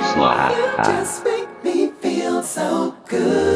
You just make me feel so good.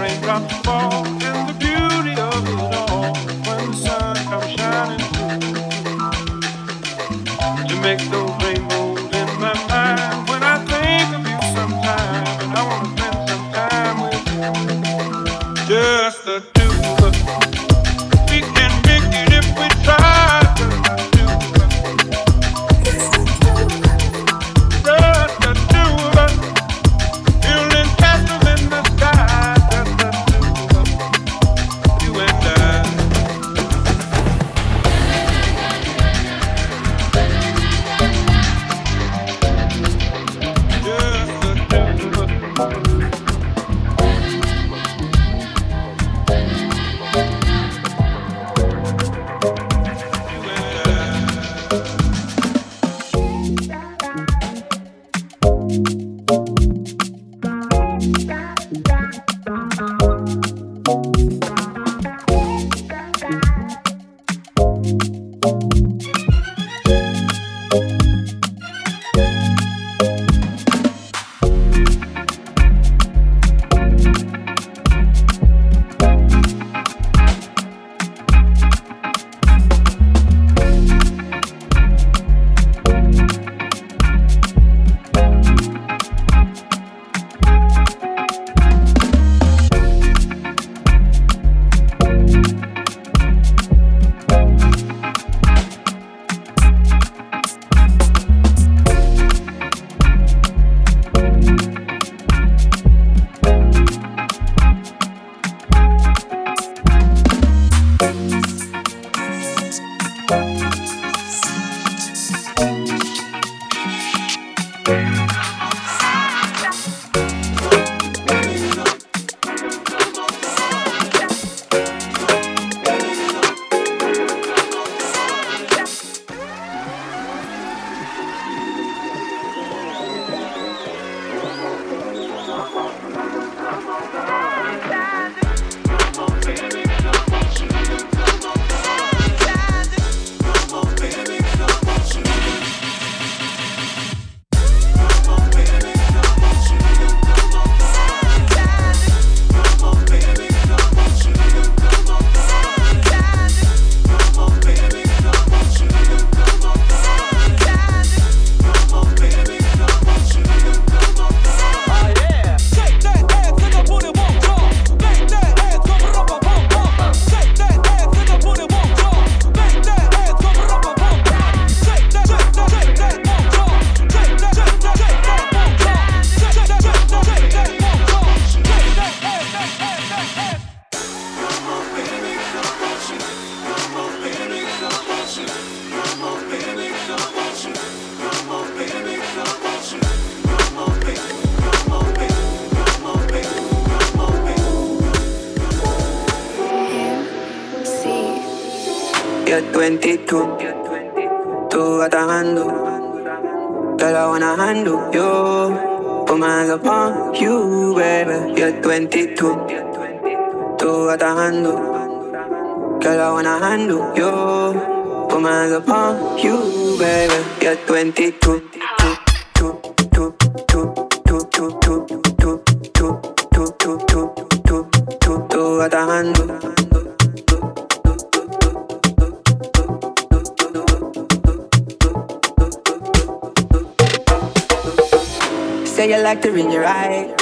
raindrops fall, and the beauty of it all when the sun comes shining through to make the You're 22. Tú atajando. Te la wanna handle. Yo, put my hands upon you, baby. You're 22. Tú atajando. Te la wanna handle. Yo, put my hands upon you, baby. You're 22. you like to ring your eye.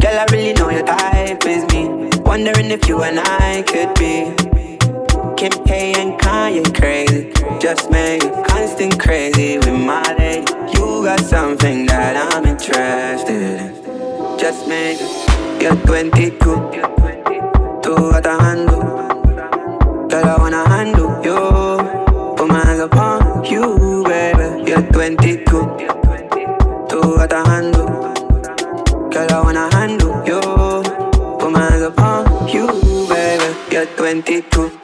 Girl, I really know your type is me. Wondering if you and I could be. Kim K and Kanye crazy. Just made constant crazy with my day. You got something that I'm interested in. Just made you're 22. Tú a handle. Girl, I wanna You're 22.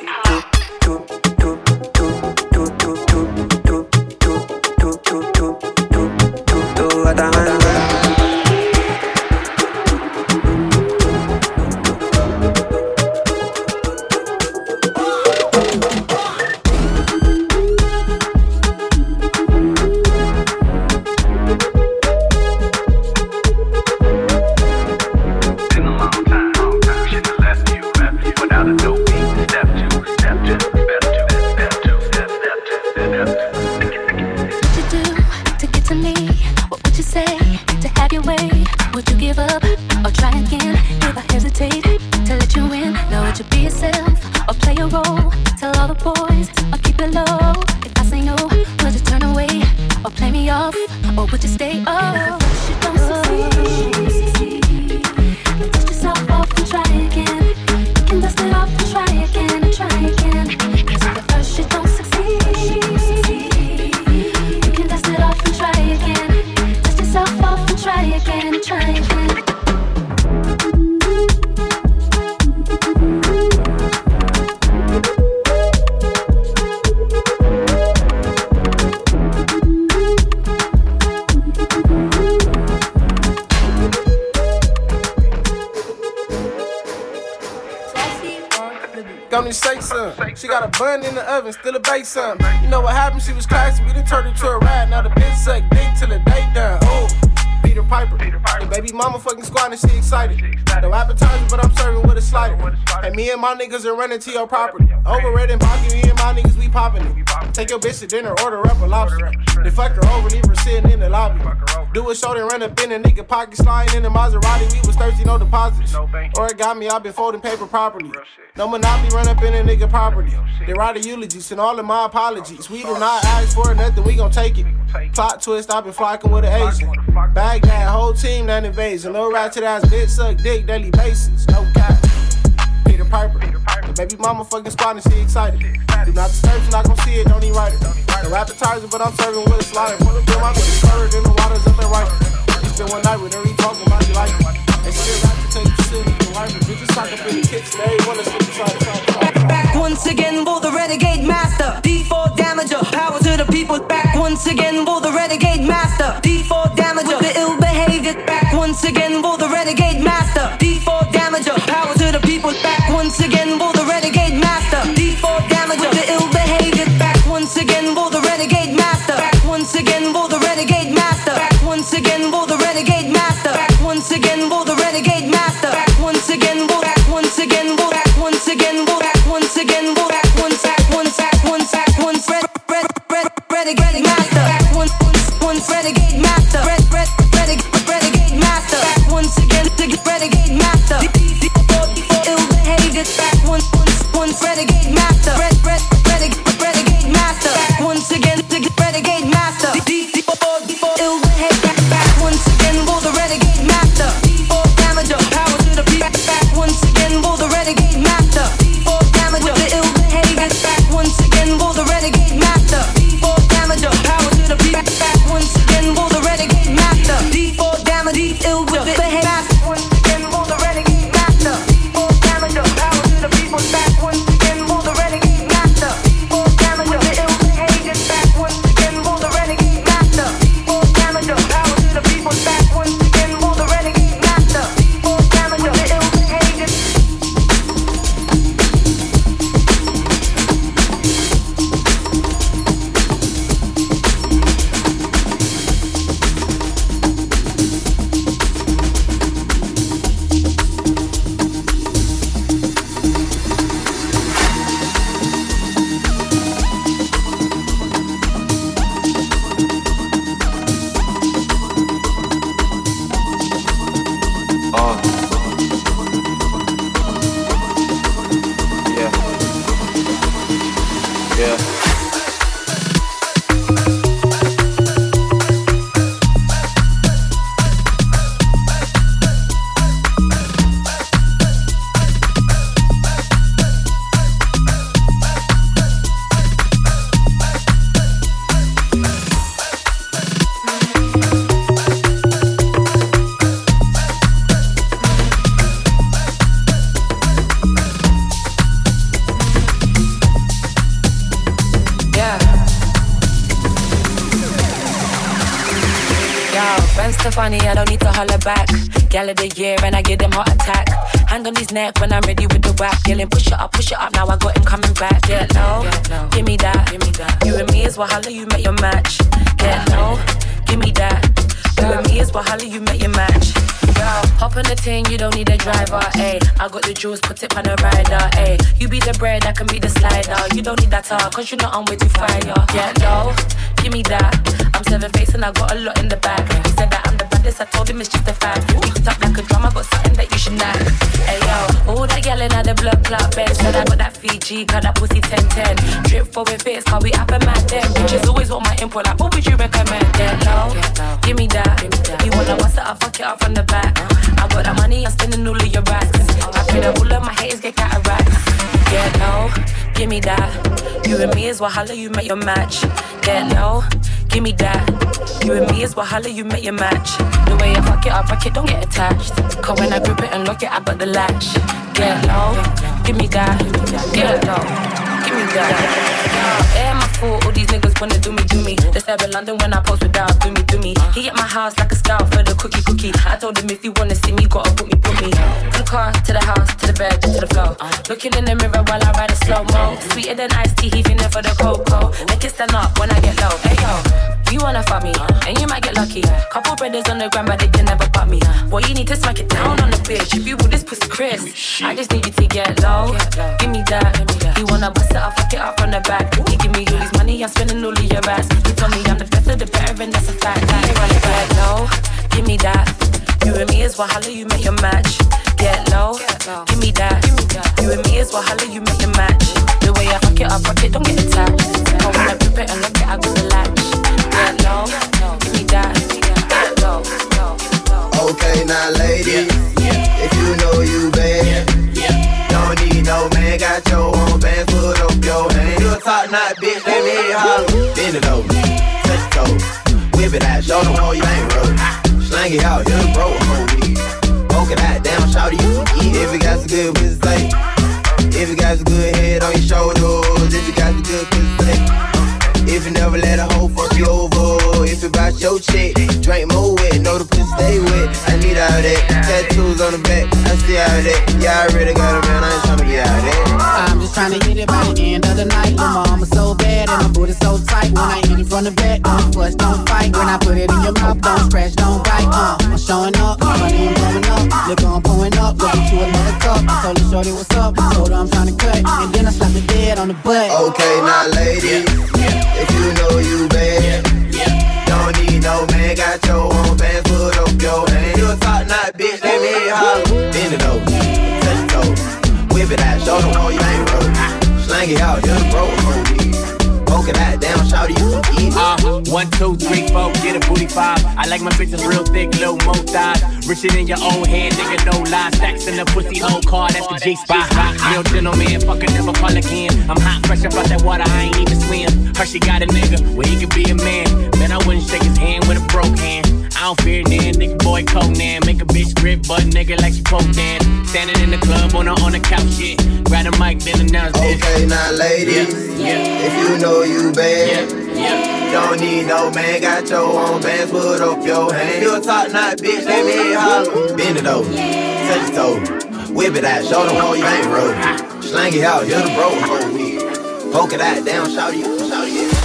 My niggas are running to your property. Over red and pocket, me and my niggas, we popping it. Take your bitch to dinner, order up a lobster. Then fuck her over, leave her sitting in the lobby. Do a show, then run up in a nigga pocket, sliding in the Maserati. We was thirsty, no deposits. Or it got me, I been folding paper properly. No monopoly, run up in a nigga property. They write a eulogy, send all of my apologies. We do not ask for nothing, we gon' take it. Plot twist, I been flocking with an Asian. Bag that whole team that invasion. No ratchet ass bitch suck dick daily basis. No cap. Peter Piper. The baby mama fucking squad and she excited. Do not disturb, you not gon' see it, don't even write it. No appetizer, but I'm serving with a slider. Feel my bitch stirred in the waters up and right. You spend one night with her, he talking about you like it. And still have to take the city, you wife it. Bitches up in the kitchen, they wanna sleep beside the Back once again for the renegade master. D4 damager, power to the people. Back once again for the renegade master. D4 damager, with the ill behavior. Back once again for the renegade master. Once once once renegade master. Red red renegade renegade master. Once again renegade master. Ill behavior. Once once once renegade master. Yo, funny, I don't need to holler back. Gal of the year, and I give them heart attack. Hand on his neck when I'm ready with the whack. Yelling, push it up, push it up. Now I got him coming back. Get low, give me that. Give me that. You and me is Wahala, you met your match. Get low, give me that. You and me is Wahala, you met your match. Yo, hop on the thing, you don't need a driver, ayy. I got the juice, put it on a rider, ayy. You be the bread, I can be the slider. You don't need that tar, cause you know I'm way too fire. Get low, give me that. I'm seven face and I got a lot in the bag. He said that I'm the baddest, I told him it's just a fact. It up like a drum, I got something that you should know. Hey yo, all that yelling at the blood clot bed. Said I got that Fiji, cut that pussy 1010. Drip for it fits, cause we up and mad them. Bitches always want my input, like what would you recommend? Get low, give me that. You wanna bust it, I fuck it up from the back. I got that money, I'm spending all of your racks. I pray that all of my haters get cataracts. Get low, give me that. You and me is Wahala, you met your match. Get low, give me that. You and me is Wahala, you met your match. The way I fuck it up, fuck it, don't get attached. Cause when I grip it and lock it, I got the latch. Get low, give me that. Get low, give me that. All these niggas wanna do me, do me. They stare in London when I post without do me, do me. He at my house like a scout for the cookie, cookie. I told him if you wanna see me, gotta put me, put me. From the car to the house, to the bed, to the floor. Looking in the mirror while I ride a slow mo. Sweeter than iced tea, heaving in for the cocoa. Make it stand up when I get low. Hey yo, you wanna fuck me, uh, and you might get lucky. Couple brothers on the ground, but they can never butt me. Boy, you need to smack it down on the bitch. If you with this pussy Chris, I just need you to get low. Give me that. You wanna bust it up, fuck it up from the back. You give me all these money, I'm spending all of your ass. You told me I'm the best of the better, and that's a fact. Like, run it back low. Give me that. You and me is what Wahala, you make your match. Get low. Give me that. You and me is what Wahala, you make your match. The way I fuck it up, fuck it, don't get attached. I wanna grip it and look it, I got the latch. Okay, now ladies, if you know you bad, don't need no man, got your own put up your. You a top bitch, let me touch whip it out, show them how you ain't roll. Slang it out, you broke whole weed. Poke it you. If got some good pussy. If you got some good head on your shoulders, if you got some good pussy. If you never let a hoe fuck you over, if you bout your chick, drink more wet, know the pussy stay wet. I need all that. Tattoos on the back, I see all that. Yeah, I already got a man, I ain't tryna get out of that. I'm just trying to hit it by the end of the night. My mama so bad and my booty so tight. When I hit it from the back, don't fuss, don't fight. When I put it in your mouth, don't scratch, don't bite. Uh, I'm showing up, money I'm blowing up. Look, I'm pulling up, looking to another cup. I told the shorty what's up, told her I'm trying to cut, and then I slapped the dead on the butt. Okay, now ladies, if you know you bad, don't need no man, got your own bands, put up your hand. You a top knot bitch, let me hear holler. Bend it over, touch your toes, whip it out, show them how you ain't roll. Slang it out, you broke it out, down, shout you can eat. Uh, one, two, three, four, get a booty five. I like my bitches real thick, little mo thighs. Richer than your own head, nigga, no lies. Stacks in the pussy hole car, that's the G spot. Real gentleman, fucker, never call again. I'm hot, fresh up out that water, I ain't even swim. Hershey got a nigga, where he could be a man. Man, I wouldn't shake his hand with a broke hand. I don't fear nan, nigga boy Conan. Make a bitch grip, but nigga like she poke dan. Standing in the club on the on the couch, shit. Grab the mic, then announce this. Okay, now ladies, if you know you bad, don't need no man, got your own bands, put up your hand. You a top knot bitch, let me hear you holler. Bend it over, touch your toes, whip it out, show them how you ain't roll. Slang it out, you the bro whole weed. Poke it out, down, shout you, shout you.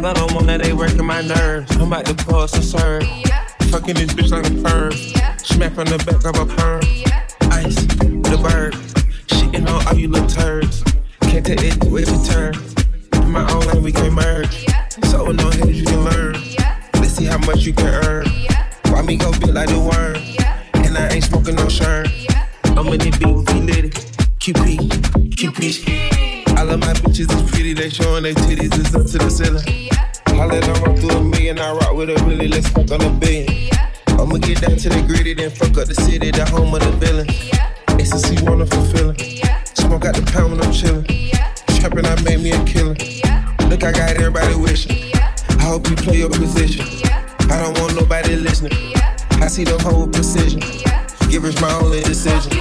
Gun on one that they working my nerves. I'm about to pull some serve. Fucking this bitch like a perm. Smack from the back of a perm. Ice, the bird. Shitting on all you little turds. Can't take it the way you turn. In my own lane, we can merge. So no haters, you can learn. Let's see how much you can earn. Why me go big like the worm? And I ain't smoking no shirt. I'm in the beat with P. Litty. QP, QP. My bitches is pretty, they showing their titties is up to the ceiling. I let them run through a million, I rock with a really, let's fuck on a billion. I'ma get down to the gritty, then fuck up the city, the home of the villain. Ecstasy, wonderful feeling. Smoke out the pound when I'm chillin'. Trapping, I made me a killer. Look, I got everybody wishing. I hope you play your position. I don't want nobody listening. I see the whole precision. Give us my only decision.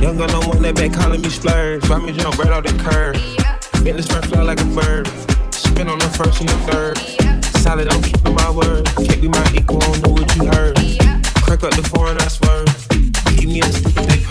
Young gun on one that back calling me splurge. Find me jump right out the curb. Make this man fly like a bird. Spin on the first and the third. Solid, I'm keeping my word. Can't be my equal, I don't know what you heard. Crack up the foreign, I swerve. Give me a stick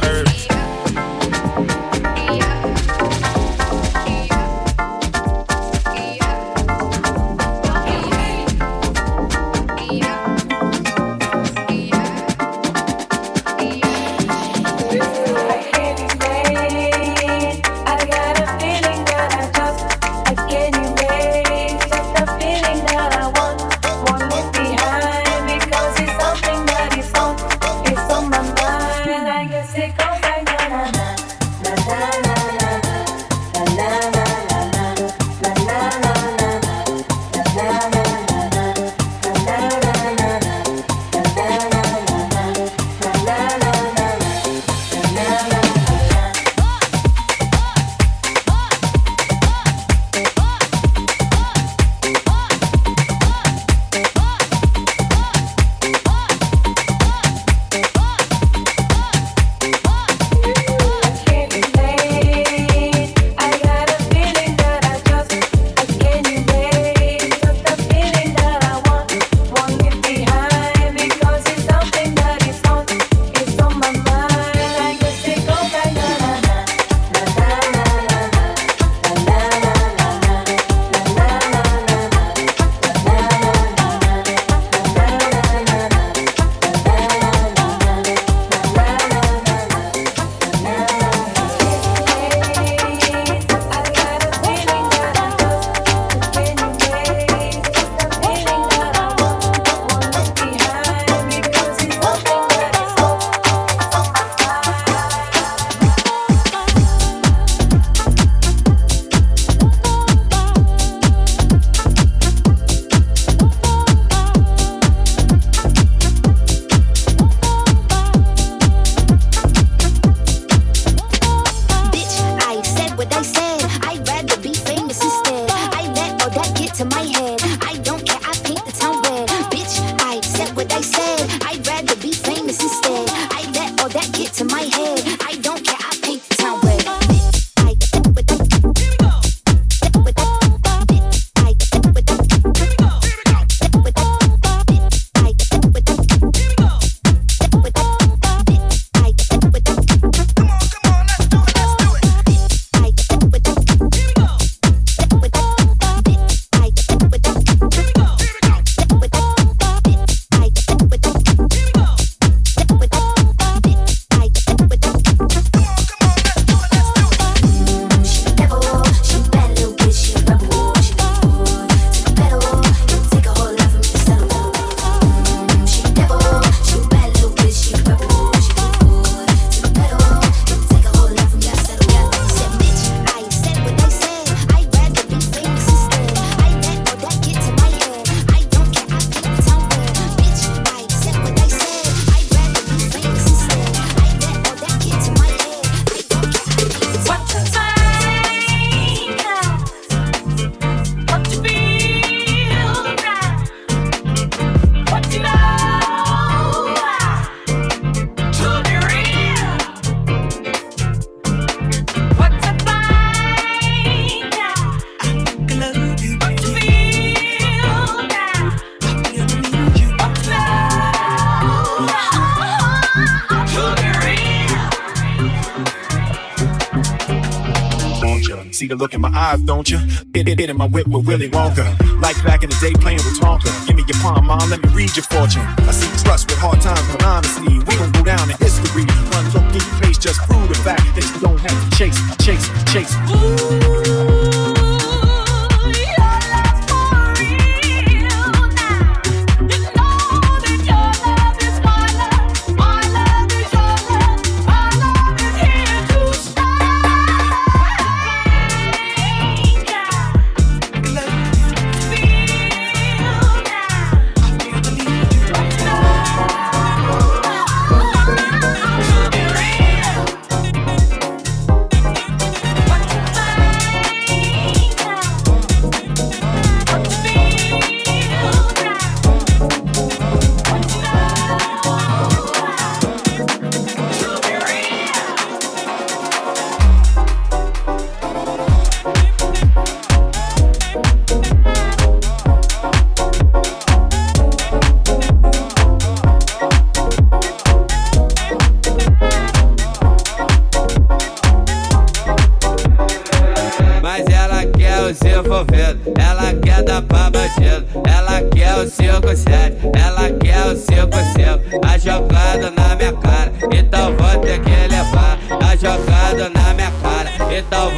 the look in my eyes, don't you? Hit it, hit in my whip with Willy Wonka. Like back in the day playing with Tonka. Give me your palm, mom, let me read your fortune. I see trust with hard times, but honestly, we gon' go down in history. One look in your face just prove the fact that you don't have to chase, chase, chase. Mas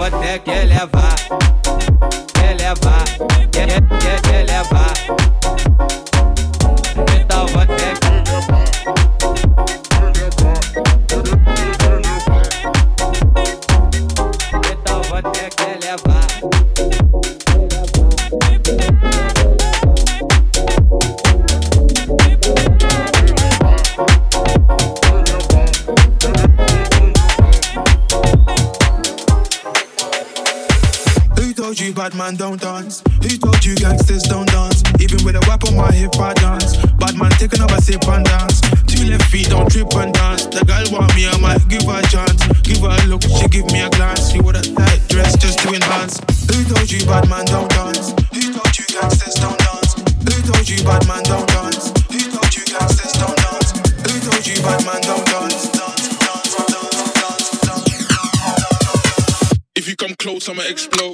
até quer levar. Man don't dance? Who told you gangsters don't dance? Even with a whip on my hip, I dance. Bad man take another sip and dance. Two left feet, don't trip and dance. The girl want me, I might give her a chance. Give her a look, she give me a glance. She wore a tight dress just to enhance. Who told you bad man don't dance? Who told you gangsters don't dance? Who told you bad man don't dance? Who told you gangsters don't dance? Who told you bad man don't dance? Dance, dance, dance, dance, dance. If you come close, I'ma explode.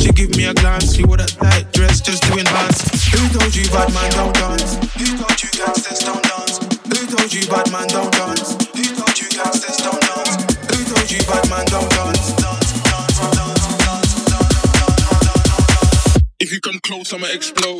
She give me a glance. She wore a tight dress just to enhance. Who told you bad man don't dance? Who told you gangsters don't dance? Who told you bad man don't dance? Who told you gangsters don't dance? Who told you bad man don't dance? Dance, dance, dance, dance, dance. If you come close, I'ma explode.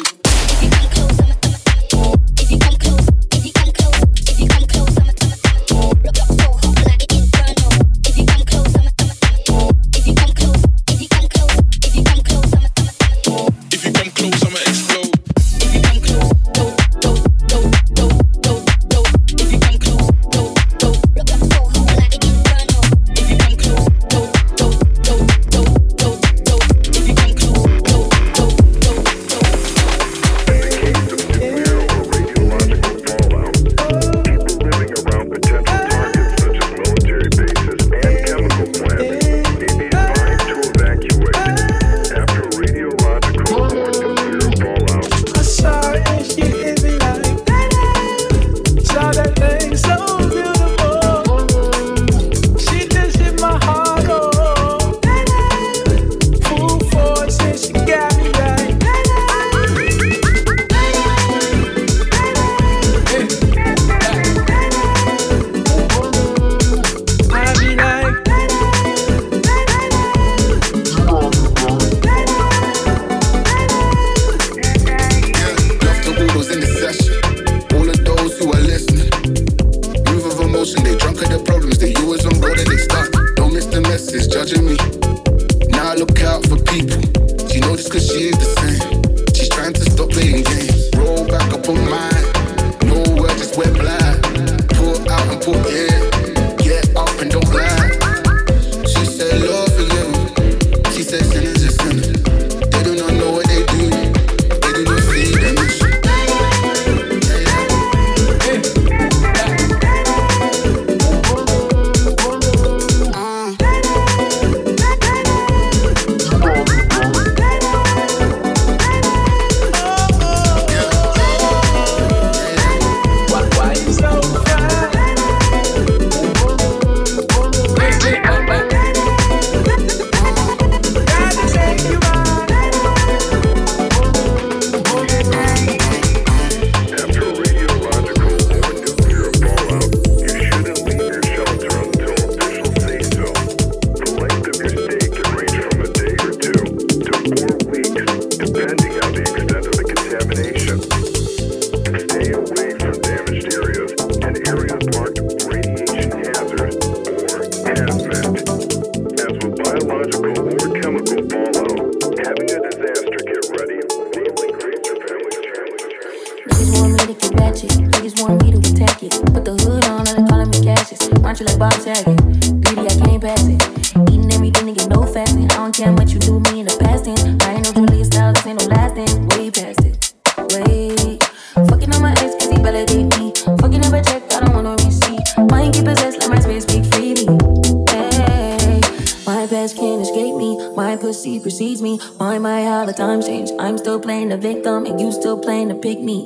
pick me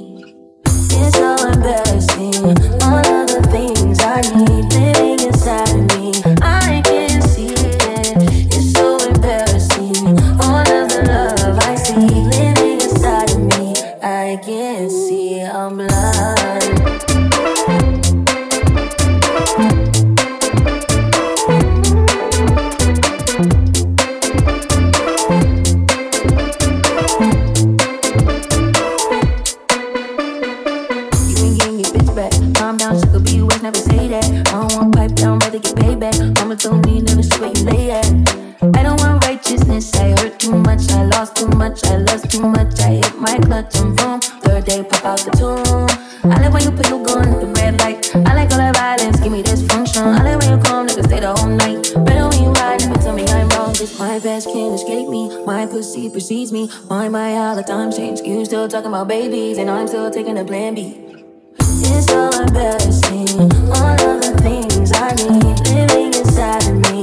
Why my all the time change? You still talking about babies, and I'm still taking the plan B. It's so embarrassing. All of the things I need living inside of me.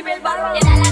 Nivel varón. Era la